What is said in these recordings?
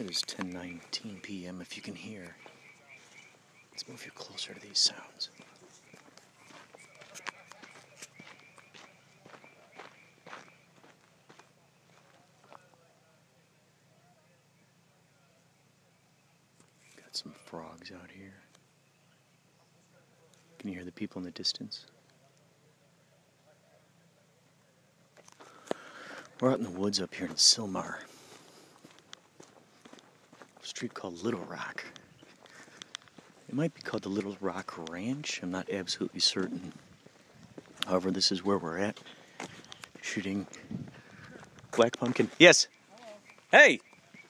It is 10:19 p.m. If you can hear, let's move you closer to these sounds. Got some frogs out here. Can you hear the people in the distance? We're out in the woods up here in Sylmar. Street called Little Rock. It might be called the Little Rock Ranch. I'm not absolutely certain. However, this is where we're at. Shooting Black Pumpkin. Yes. Hey.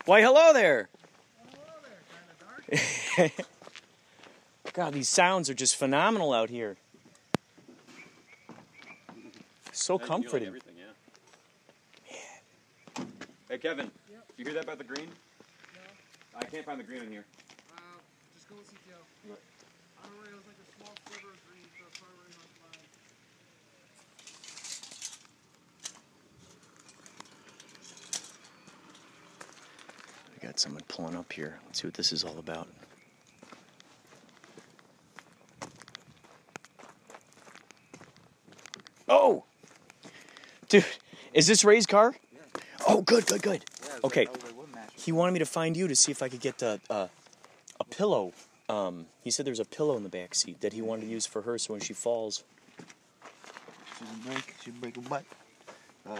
Why, hello there. God, these sounds are just phenomenal out here. So comforting. Everything, yeah. Hey, Kevin. You hear that about the green? No. I can't find the green in here. Uh, just go with CTO. I don't know, it was like a small sliver of green, so it's probably not mine. We got someone pulling up here. Let's see what this is all about. Oh! Dude, is this Ray's car? Oh, good, good, good. Okay. He wanted me to find you to see if I could get a, a, a pillow. Um, he said there's a pillow in the back seat that he wanted to use for her so when she falls. Shouldn't break, shouldn't break a butt. Uh,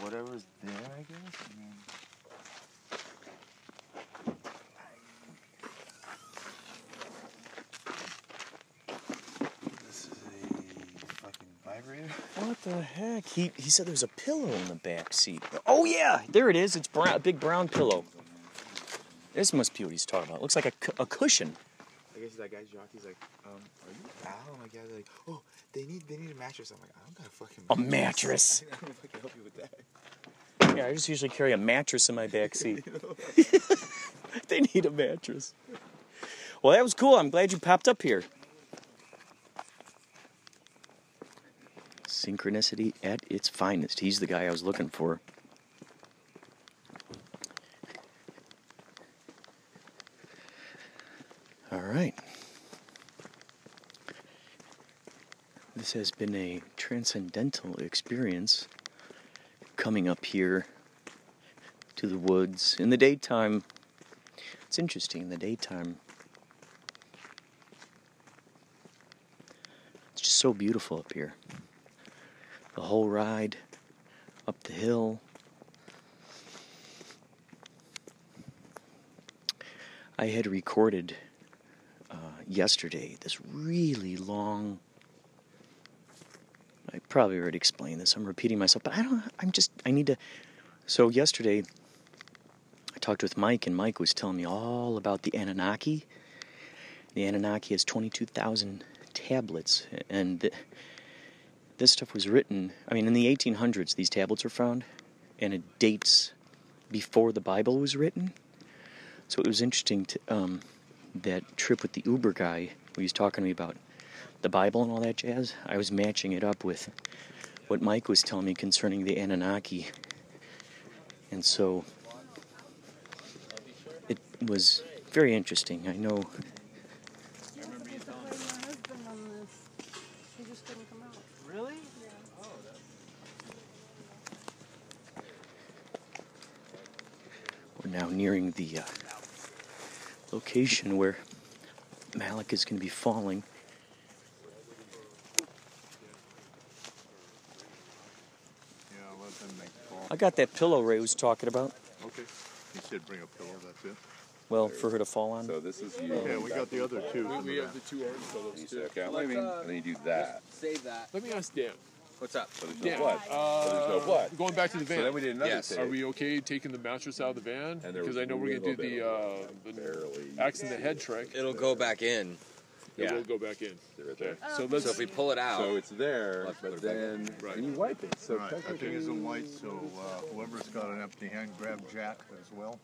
whatever's there, I guess. and then- This is a fucking vibrator. What the heck? He he said there's a pillow in the back seat. Oh yeah, there it is. It's brown, a big brown pillow. This must be what he's talking about. looks like a, a cushion. I guess that guy's jockey's like, um, are you Al? My guy's like, oh, they need they need a mattress. I'm like, I don't got a fucking A mattress. I don't know if I can help you with that. Yeah, I just usually carry a mattress in my back seat. they need a mattress. Well, that was cool. I'm glad you popped up here. Synchronicity at its finest. He's the guy I was looking for. All right. This has been a transcendental experience coming up here to the woods in the daytime. It's interesting in the daytime. It's just so beautiful up here. The whole ride up the hill. I had recorded yesterday this really long I probably already explained this. I'm repeating myself, but I don't. I'm just. I need to. So yesterday, I talked with Mike, and Mike was telling me all about the Anunnaki. The Anunnaki has 22,000 tablets, and th- this stuff was written. I mean, in the 1800s, these tablets were found, and it dates before the Bible was written. So it was interesting to um, that trip with the Uber guy. where he was talking to me about the Bible and all that jazz, I was matching it up with what Mike was telling me concerning the Anunnaki. And so it was very interesting. I know my husband on this. He just couldn't come out. Really? We're now nearing the uh, location where Malik is going to be falling. Yeah, let them make the call. I got that pillow Ray was talking about. Okay. He said bring a pillow, that's it. Well, for her to fall on. So this is you. Yeah, we got the other two. We, we have the two orange pillows You too. say, okay, let me, and then you do that. Save that. Let me ask Dan. What's up? So there's Dan, no blood. uh, so there's no blood. Going back to the van. So then we did another Yes. take. Are we okay taking the mattress out of the van? And there Because was I know we're a gonna do little the, uh, the barely. axe in the head trick. It'll go back in. It Yeah. will go back in. Right Okay. there. So let's. So if we pull it out, So it's there, Let's put but it back then Right. and you wipe it. So Right, I think technically, it's in white, so uh, whoever's got an empty hand, grab Jack as well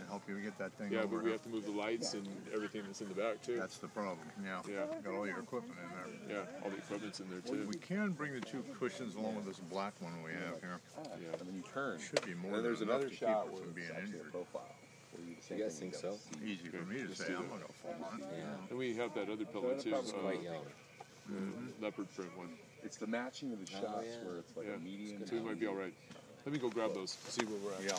and help you get that thing yeah, over. but we have to move the lights and everything that's in the back too. That's the problem, yeah. Yeah. Got all your equipment in there. yeah, all the equipment's in there We, too. we can bring the two cushions along with this black one we have here. Yeah. and then you turn. Should be more And then there's than enough another to keep shot it where from being actually a injured. profile. Where you, the same You guys thing think so? gotta see. Easy for me to Let's say, I'm not gonna fall on it. Yeah. And we have that other pillow too. It's uh, quite young. the leopard print one. It's the matching of the Oh, shots yeah. where it's like Yeah. a medium. So we might be all right. Let me go grab those. See where we're at. Yeah.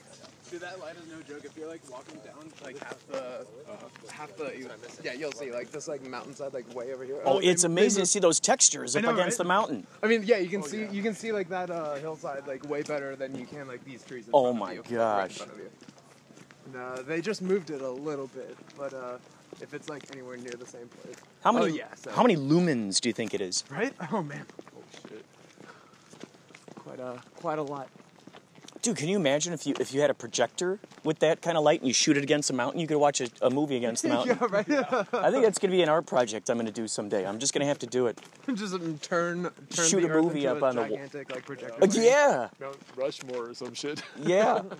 Dude, that light is no joke. If you're like walking down like half the, half the, yeah, you'll see like this like mountainside like way over here. Oh, they- it's they amazing to see those textures up know, against right? the mountain. I mean, yeah, you can see you can see like that uh, hillside like way better than you can like these trees. In Oh front of my you, like, right gosh. front of you. No, they just moved it a little bit, but uh, if it's like anywhere near the same place, How many? Oh, yeah, so- How many lumens do you think it is? right? Oh man, Oh shit. quite a quite a lot. Dude, can you imagine if you if you had a projector with that kind of light and you shoot it against a mountain, you could watch a, a movie against the mountain. yeah, right. I think that's gonna be an art project I'm gonna do someday. I'm just gonna have to do it. just turn turn Shoot the a Earth movie into up a on the wa- gigantic like projector. Uh, yeah, Mount Rushmore or some shit. yeah.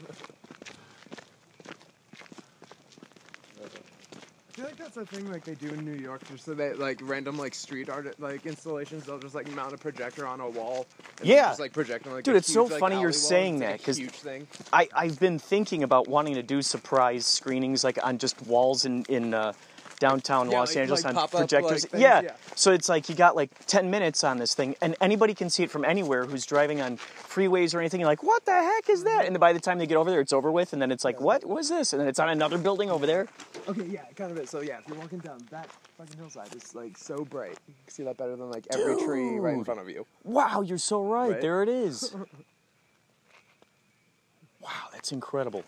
I feel like that's a thing like they do in New York. Just so they like random like street art like installations. They'll just like mount a projector on a wall. And Yeah. Just like project on like. Dude, it's so like, funny you're saying It's, that, because huge thing. I I've been thinking about wanting to do surprise screenings like on just walls in in uh, downtown Yeah, Los like- Angeles like on projectors. like, yeah. yeah. So it's like you got like 10 minutes on this thing, and anybody can see it from anywhere who's driving on freeways or anything. You're like, what the heck is that? And then by the time they get over there, it's over with, and then it's like, what was this? And then it's on another building over there. Okay, yeah, kind of it. So yeah, if you're walking down that fucking hillside, it's like so bright. You can see that better than like every tree right in front of you. Wow, you're so right. Right? There it is. wow, that's incredible.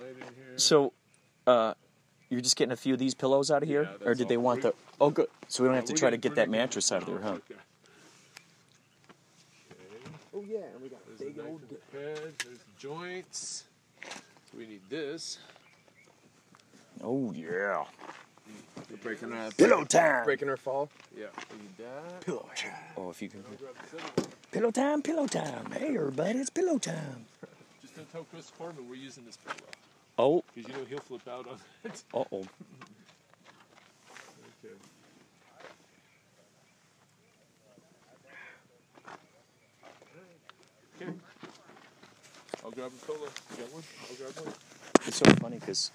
Light in here. So, uh, you're just getting a few of these pillows out of here, Yeah, or that's did they all. want the? Oh, good. So we don't have to try to get that mattress out of there, huh? Okay. Oh yeah, and we got There's big the old. knife with the bed. There's the joints. We need this. Oh yeah. We're breaking our Pillow time. breaking our fall. Yeah. We need that. Pillow time. Oh, if you can. Grab the center one. Pillow time. Pillow time. Hey, everybody, it's pillow time. Just don't tell Chris Corbin we're using this pillow. Oh. Because you know he'll flip out on it. Uh oh. Okay. Okay. I'll grab a pillow. You got one? I'll grab one. It's so funny because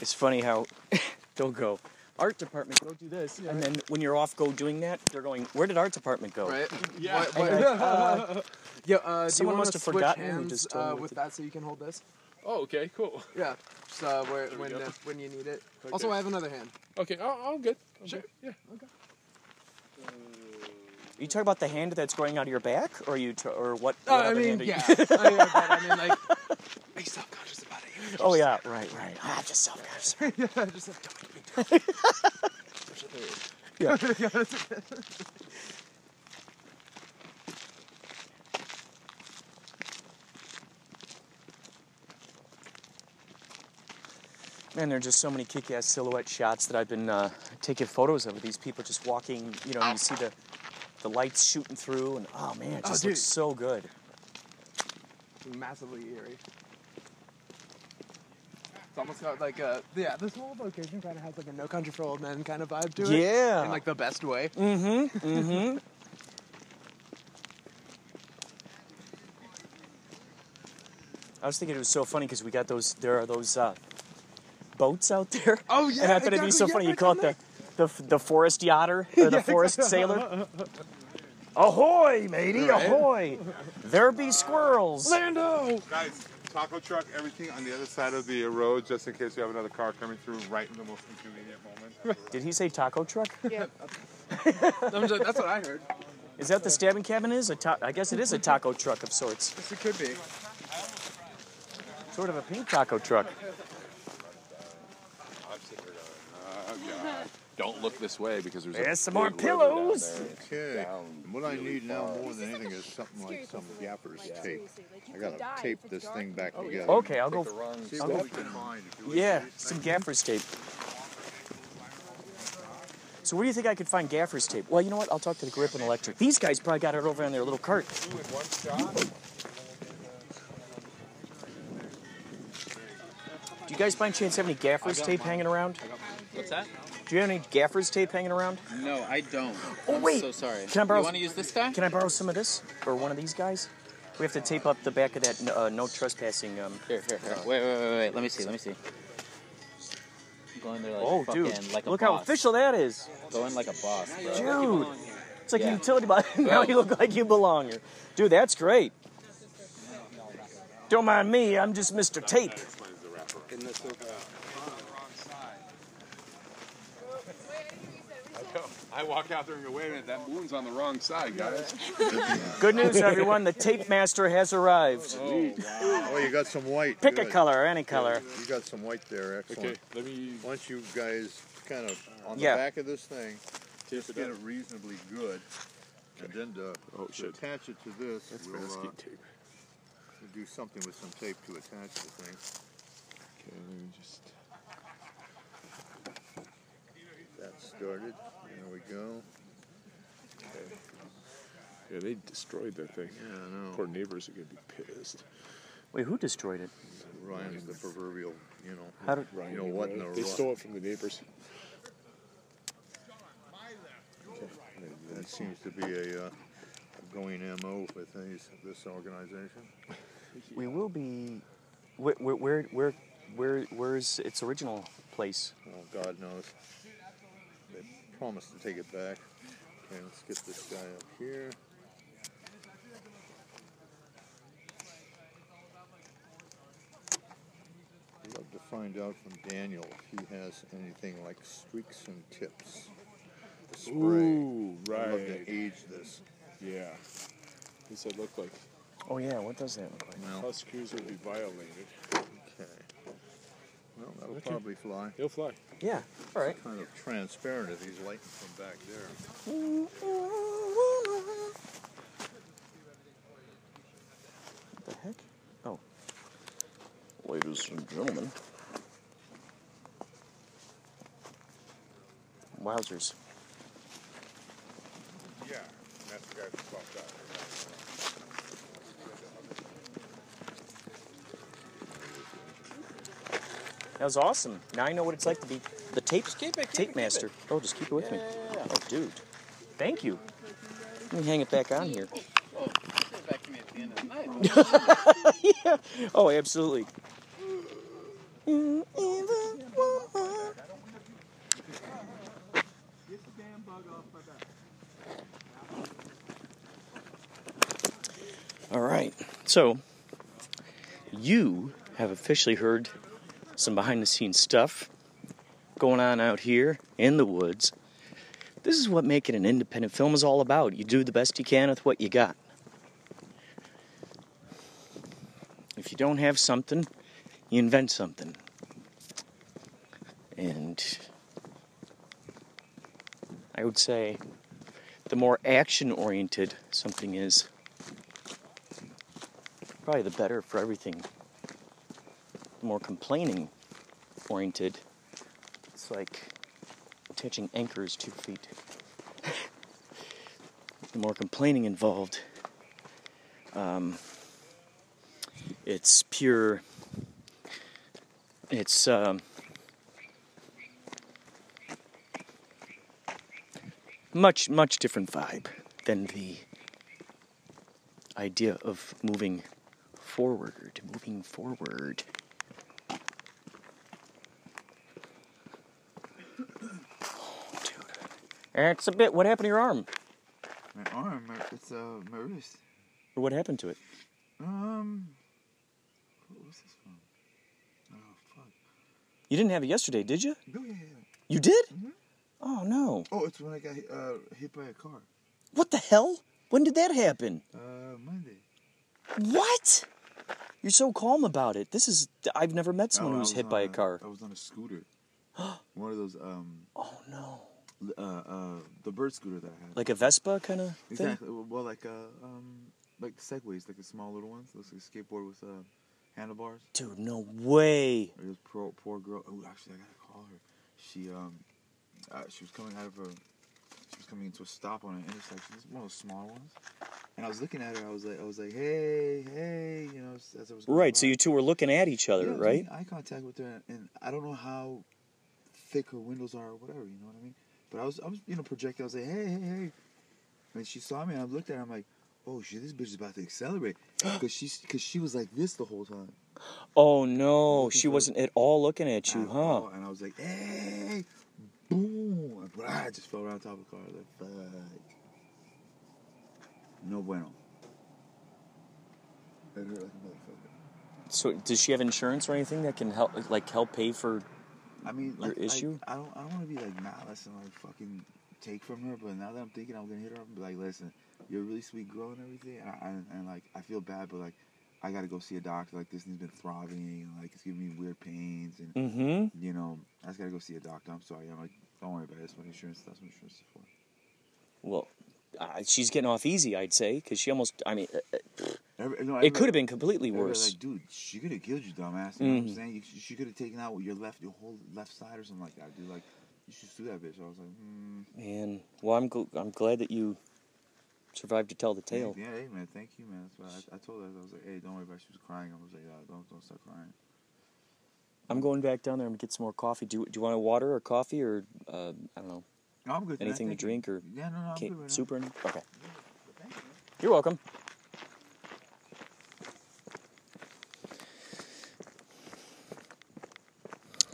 it's funny how they'll go art department go do this, and then when you're off go doing that, they're going, where did art department go? Right? Yeah. What, what, uh, yeah. Uh, do you Someone want must to have switch forgotten and hands just told uh, what with that so you can hold this? Oh, okay, cool. Yeah. Just uh, where, when uh, when you need it. Okay. Also, I have another hand. Okay, oh, I'm good. Sure. Yeah. Are you talking about the hand that's growing out of your back, or you, t- or what? Oh, what I other mean, hand are you- yeah. I, yeah, I mean, like, be self-conscious about it. You oh yeah, right, right. Ah, just self-conscious. yeah, just like, Yeah. Man, there are just so many kick-ass silhouette shots that I've been uh, taking photos of. These people just walking, you know, and you see the the lights shooting through, and oh man, it Oh, just dude. looks so good. massively eerie. It's almost got like a yeah. This whole location kind of has like a No Country for Old Men kind of vibe to it. Yeah. in like the best way. Mm-hmm. Mm-hmm. I was thinking it was so funny because we got those. There are those uh, boats out there. Oh, yeah, And I thought it'd be so exactly, funny. You call it the the the forest yachter or the forest sailor. Ahoy, matey! Right. Ahoy! There be squirrels. Lando. Guys, taco truck, everything on the other side of the road, just in case you have another car coming through right in the most inconvenient moment. Did he say taco truck? Yeah. Just- that's what I heard. Is that the stabbing cabin is? A ta- I guess it is a taco truck of sorts. Yes, it could be. Sort of a pink taco truck. Oh, God. Don't look this way because there's, There's a some more big down pillows. there. Okay. What I need now more than anything is something like some gaffer's tape. I gotta tape this thing back together. Okay, I'll go. See I'll go. we can find. If you Yeah, some gaffer's tape. So where do you think I could find gaffer's tape? Well, you know what? I'll talk to the Grip and Electric. These guys probably got it over on their little cart. Do you guys by chance have any gaffer's tape hanging around? What's that? Do you have any gaffer's tape hanging around? No, I don't. Oh, I'm wait. so sorry. Can I borrow- You want to use this guy? Can I borrow some of this? Or one of these guys? We have to tape up the back of that uh, no trespassing. Um, Here, here, here. Wait, wait, wait, wait. Let me see. Let me see. Going there like oh, fucking dude. like a Look boss. how official that is. Going like a boss, bro. Dude. It's like a Yeah. utility box. now you look like you belong here. Dude, that's great. Don't mind me, I'm just Mr. Tape. I walk out there and go, wait a minute, that moon's on the wrong side, guys. Good news, everyone. The Tape Master has arrived. Oh, wow. oh you got some white. Pick a Good. color, any color. You got some white there. Excellent. Okay, let me Once you guys kind of on Yeah. the back of this thing, just get it reasonably good, and then to, Oh, to shit. attach it to this, That's we'll, uh, tape. we'll do something with some tape to attach the thing. Okay, let me just. That started. There we go. Yeah, they destroyed that thing. Yeah, I know. Poor neighbors are gonna be pissed. Wait, who destroyed it? Ryan's the proverbial, you know. How did? Ryan, You know what in the They rough. stole it from the neighbors. That seems to be a, uh, going MO with these, this organization. We will be. Where, where, where, where, where where's its original place? Well, God knows. They promised to take it back. Okay, let's get this guy up here. I'd love to find out from Daniel if he has anything like Streaks 'N Tips. to Spray. Ooh, I'd love to age this. Yeah. Does that look like Oh yeah, what does that look like? Well, huskers will be violated? Okay. Well, that'll Okay. probably fly. He'll fly. Yeah. All right. Kind of transparent if he's lighting from back there. What the heck? Oh. Ladies and gentlemen. Wowzers. Yeah, that's the guy that swapped out. That was awesome. Now I know what it's like to be the tape it, tape it, master. Oh, just keep it with me. Yeah. Oh, dude. Thank you. Let me hang it back on here. Oh, give back me at the end of the night. yeah. Oh, absolutely. All right. So, you have officially heard some behind the scenes stuff going on out here in the woods. This is what making an independent film is all about. You do the best you can with what you got. If you don't have something, you invent something. And I would say the more action oriented something is, probably the better for everything. More complaining oriented, it's like attaching anchors to feet. the more complaining involved, um, It's pure. It's um, much much different vibe than the idea of moving forward, moving forward. Oh, dude. It's a bit. What happened to your arm? My arm, it's uh, my wrist. Or what happened to it? Um, what was this from? Oh fuck. You didn't have it yesterday, did you? Oh yeah, yeah. You did? Mhm. Oh no. Oh, it's when I got uh, hit by a car. What the hell? When did that happen? Uh, Monday. What? You're so calm about it. This is. I've never met someone Oh, who I was hit by a car. I was on a scooter. One of those um, Oh no. Uh, uh, the bird scooter that I had. Like a Vespa kind of thing? exactly. Well, like uh, um, like segways, like the small little ones. Looks like a skateboard with uh, handlebars. Dude, no way. Was poor, poor girl. Oh, actually, I gotta call her. She um, uh, she was coming out of a, she was coming into a stop on an intersection. It's one of those small ones. And I was looking at her. I was like, I was like, hey, hey, you know, as I was going Right, so you two were looking at each other, Yeah, right? eye contact with her, and I don't know how thick her windows are or whatever. You know what I mean? But I was, I was, you know, projecting. I was like, hey, hey, hey. And she saw me, and I looked at her. I'm like, oh shit, this bitch is about to accelerate, because she, because she was like this the whole time. Oh no, she wasn't at all looking at you, huh? oh, And I was like, hey, boom! And I just fell around on top of the car. I was like, fuck. No bueno. It hurt like a motherfucker. So does she have insurance or anything that can help like help pay for I mean, Your issue? I, I don't, I don't want to be like malice and like fucking take from her. But now that I'm thinking I'm gonna hit her up and be like, listen, you're a really sweet girl and everything, and, I, and, and like I feel bad, but like I gotta go see a doctor. Like this thing's been throbbing, and like it's giving me weird pains, and Mm-hmm. you know I just gotta go see a doctor. I'm sorry. I'm like, don't worry about it. It's my insurance. That's what insurance is for. Well, uh, she's getting off easy, I'd say, because she almost. I mean, uh, Every, no, it could have been completely worse. Like, dude, she could have killed you, dumbass. You know what. I'm saying? You, she could have taken out your left, your whole left side or something like that, dude. Like, you should sue that bitch. I was like, hmm. Man, well, I'm gl- I'm glad that you survived to tell the tale. Yeah, hey man, thank you, man. That's why I, I told her I was like, hey, don't worry about. it. She was crying. I was like, yeah, don't don't start crying. I'm going back down there and get some more coffee. Do do you want a water or coffee or uh, I don't know No, I'm good. anything to Thank you. drink or Yeah, no, no, I'm good right now. soup or anything? Okay, Thank you. you're welcome.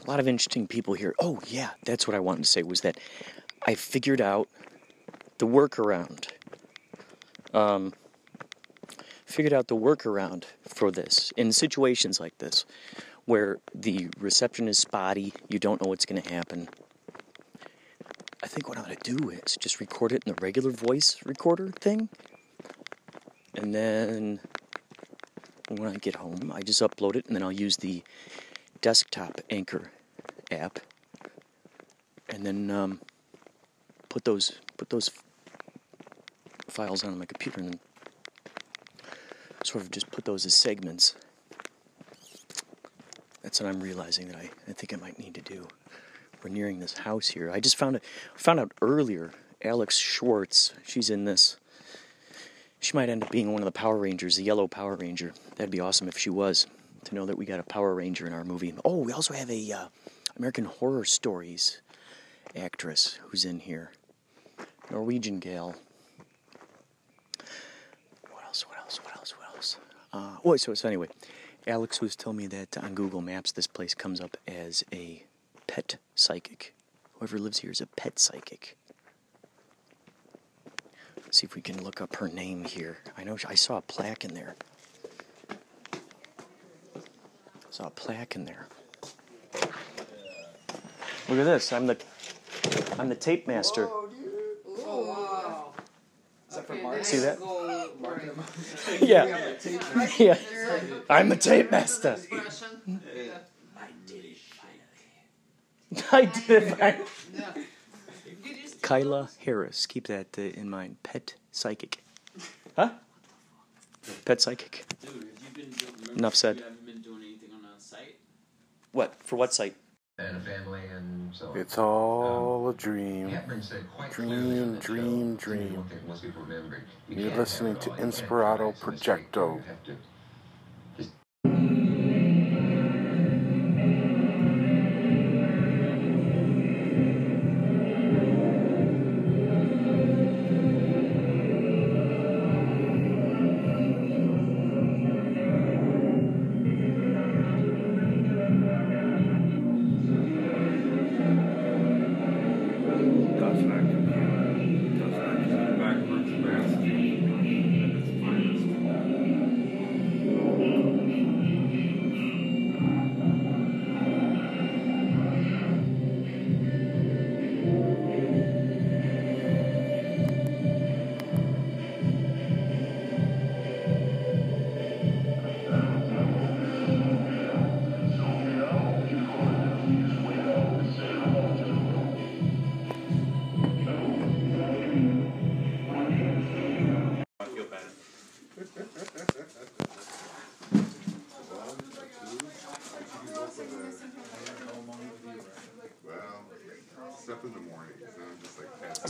A lot of interesting people here. Oh yeah, that's what I wanted to say was that I figured out the workaround. Um, figured out the workaround for this in situations like this, where the reception is spotty, you don't know what's going to happen. I think what I'm going to do is just record it in the regular voice recorder thing, and then when I get home, I just upload it, and then I'll use the desktop Anchor app, and then um, put those put those files on my computer, and sort of just put those as segments. That's what I'm realizing that I, I think I might need to do. We're nearing this house here. I just found it found out earlier. Alex Schwartz, she's in this. She might end up being one of the Power Rangers, the yellow Power Ranger. That'd be awesome if she was. To know that we got a Power Ranger in our movie. Oh, we also have a uh, American Horror Stories actress who's in here. Norwegian gal. What else? What else? What else? What else? Uh, oh, so, so anyway, Alex was telling me that on Google Maps this place comes up as a pet psychic. Whoever lives here is a pet psychic. see if we can look up her name here. I know I saw a plaque in there. Saw a plaque in there. Look at this. I'm the I'm the tape master. See that? yeah. yeah. I'm the tape master. I did it. finally. Kyla Harris. Keep that uh, in mind. Pet psychic. Huh? Pet psychic. Dude, have you been doing, Enough said. You haven't been doing anything on that site? What? For what site? and a family and so on. It's um, all a dream. Hepburn Dream, clearly in the show, dream, dream. don't think most people remember, you You're listening to all. Inspirato relax in. Projecto.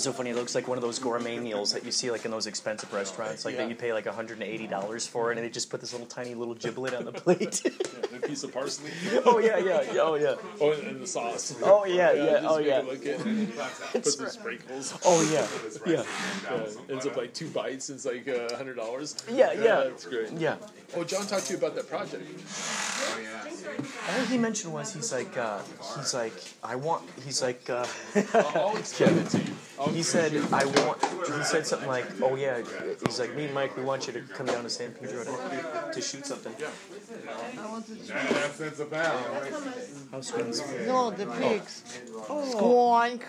So funny. It looks like one of those gourmet meals that you see like in those expensive restaurants, like Yeah. that you pay like 180 dollars for, and they just put this little tiny little giblet on the plate. a piece of parsley. oh yeah, yeah, yeah, oh yeah. Oh, and, and the sauce. Oh, yeah, yeah, just oh, make yeah. It look good. Put some sprinkles. Oh yeah, yeah, Yeah, ends up like two bites. It's like uh, hundred dollars. Yeah, yeah. That's great. yeah. Oh, John talked to you about that project. Oh yeah. All he mentioned was he's like, uh, he's like, I want, he's like, uh, I'll explain it to you. I'll he said, I want, he said something like, oh yeah, he's like, me and Mike, we want you to come down to San Pedro to, to shoot something. nine cents a pound. How sweet? No, the oh. pigs. Oh, Squonk.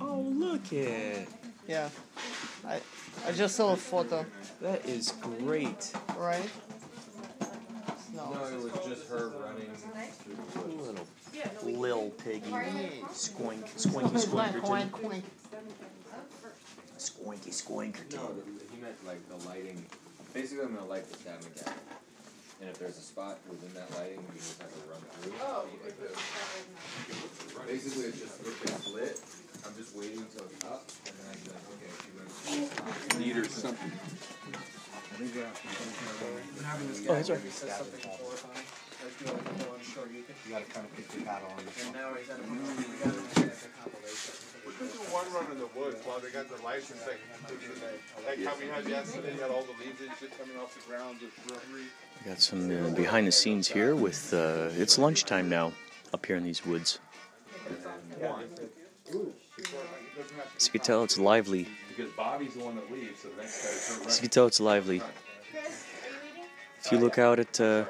oh, look at it. Yeah. I I just saw a photo, that is great. right? No. it was just her running. Little lil piggy, squink, squinky Quack, squinkerton, quack. squinky squinkerton. No, he meant like the lighting. Basically, I'm gonna light the stabbing gap. And if there's a spot within that lighting, we just have to run through. Oh, it. Basically, it's just if it's lit, I'm just waiting until it's up, and then I can like, okay, if you Need or something. I think we're having this guy. Oh, that's right. We could do one run in the woods while they got the license. Like, like how we had yesterday, you had all the leaves and shit coming off the ground, the shrubbery. Got some uh, behind the scenes here with uh, it's lunchtime now up here in these woods. As you can tell, it's lively. Because Bobby's the one that leaves, so the next guy's As you can tell, it's lively. If you look out at uh,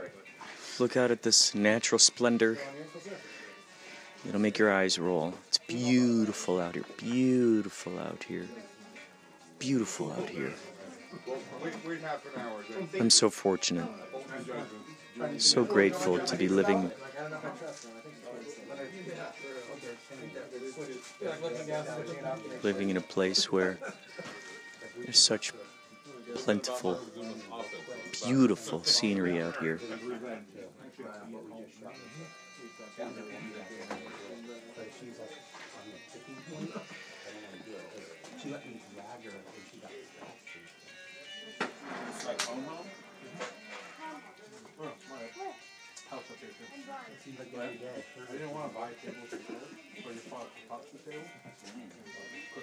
look out at this natural splendor, it'll make your eyes roll. It's beautiful out here. Beautiful out here. Beautiful out here. I'm so fortunate, so grateful to be living living in a place where there's such plentiful, beautiful scenery out here.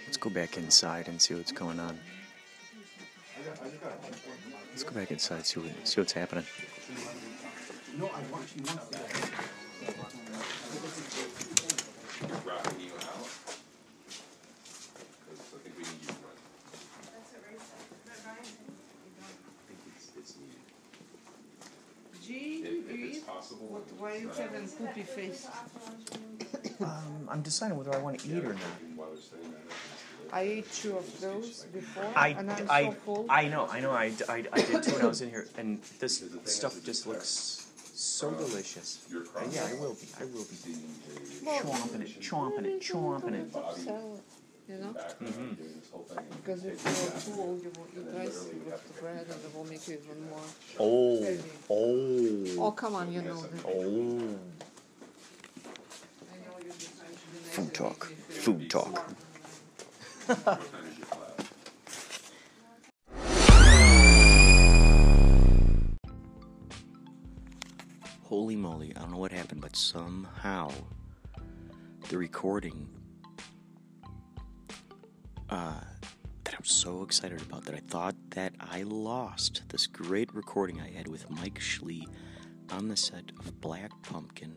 Let's go back inside and see what's going on. Let's go back inside see what see what's happening. Why you having poopy face? Um, I'm deciding whether I want to eat or not. I ate two of those before, I, and I'm I, so full. I know, I know, I, I, I did too when I was in here, and this stuff just looks so delicious. Uh, yeah, I will be, I will be. Chomping it, chomping it, chomping it. Salad, you know? Mhm. Because if you're too old, you will eat rice with the bread, and it will make you even more. Oh, oh, Oh, come on, you know that. oh. Food talk, food talk. Holy moly, I don't know what happened, but somehow the recording uh, that I'm so excited about that I thought that I lost this great recording I had with Mike Schlee on the set of Black Pumpkin.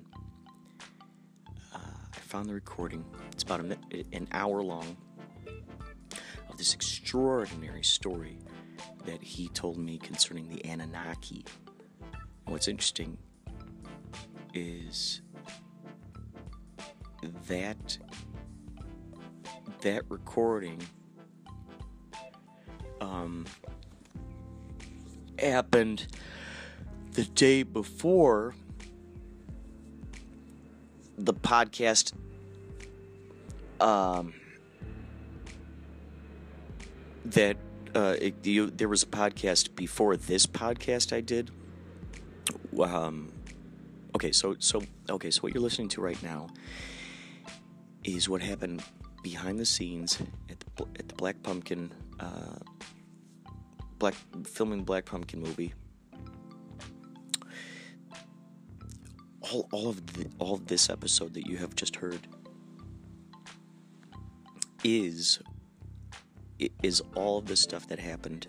Uh, I found the recording. It's about a, an hour long this extraordinary story that he told me concerning the Anunnaki. What's interesting is that that recording um, happened the day before the podcast um, that uh, it, you, there was a podcast before this podcast I did. Um, okay, so so okay, so what you're listening to right now is what happened behind the scenes at the, at the Black Pumpkin, uh, Black filming Black Pumpkin movie. All, all of the, all of this episode that you have just heard is is all of the stuff that happened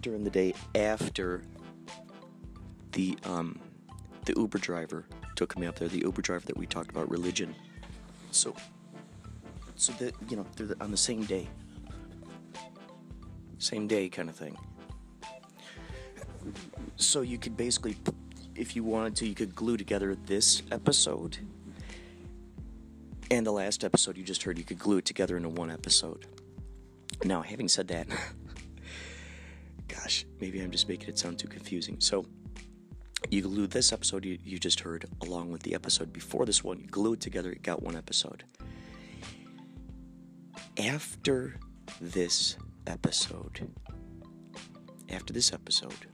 during the day after the um the Uber driver took me up there. The Uber driver that we talked about religion. So so that you know they're on the same day, same day kind of thing. So you could basically, if you wanted to, you could glue together this episode and the last episode you just heard. You could glue it together into one episode. Now, having said that, gosh, maybe I'm just making it sound too confusing. So, you glue this episode you, you just heard along with the episode before this one, you glue it together, it got one episode. After this episode, after this episode,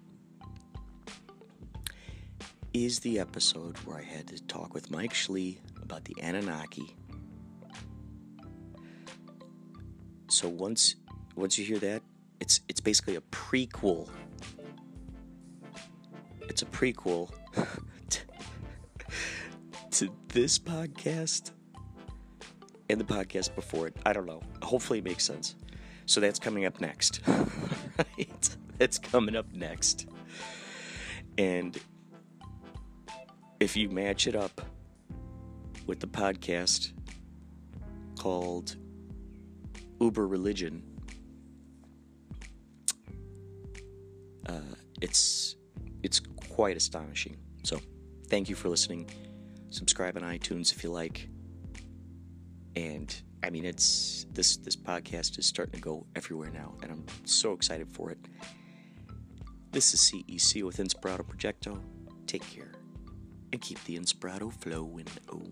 is the episode where I had to talk with Mike Schlee about the Anunnaki. So once once you hear that, it's it's basically a prequel. It's a prequel to, to this podcast and the podcast before it. I don't know. Hopefully it makes sense. So that's coming up next. right? That's coming up next. And if you match it up with the podcast called Uber Religion, uh, it's it's quite astonishing. So, thank you for listening. Subscribe on iTunes if you like. And I mean, it's this this podcast is starting to go everywhere now, and I'm so excited for it. This is CEC with Inspirato Projecto. Take care and keep the Inspirato flowing. Oh,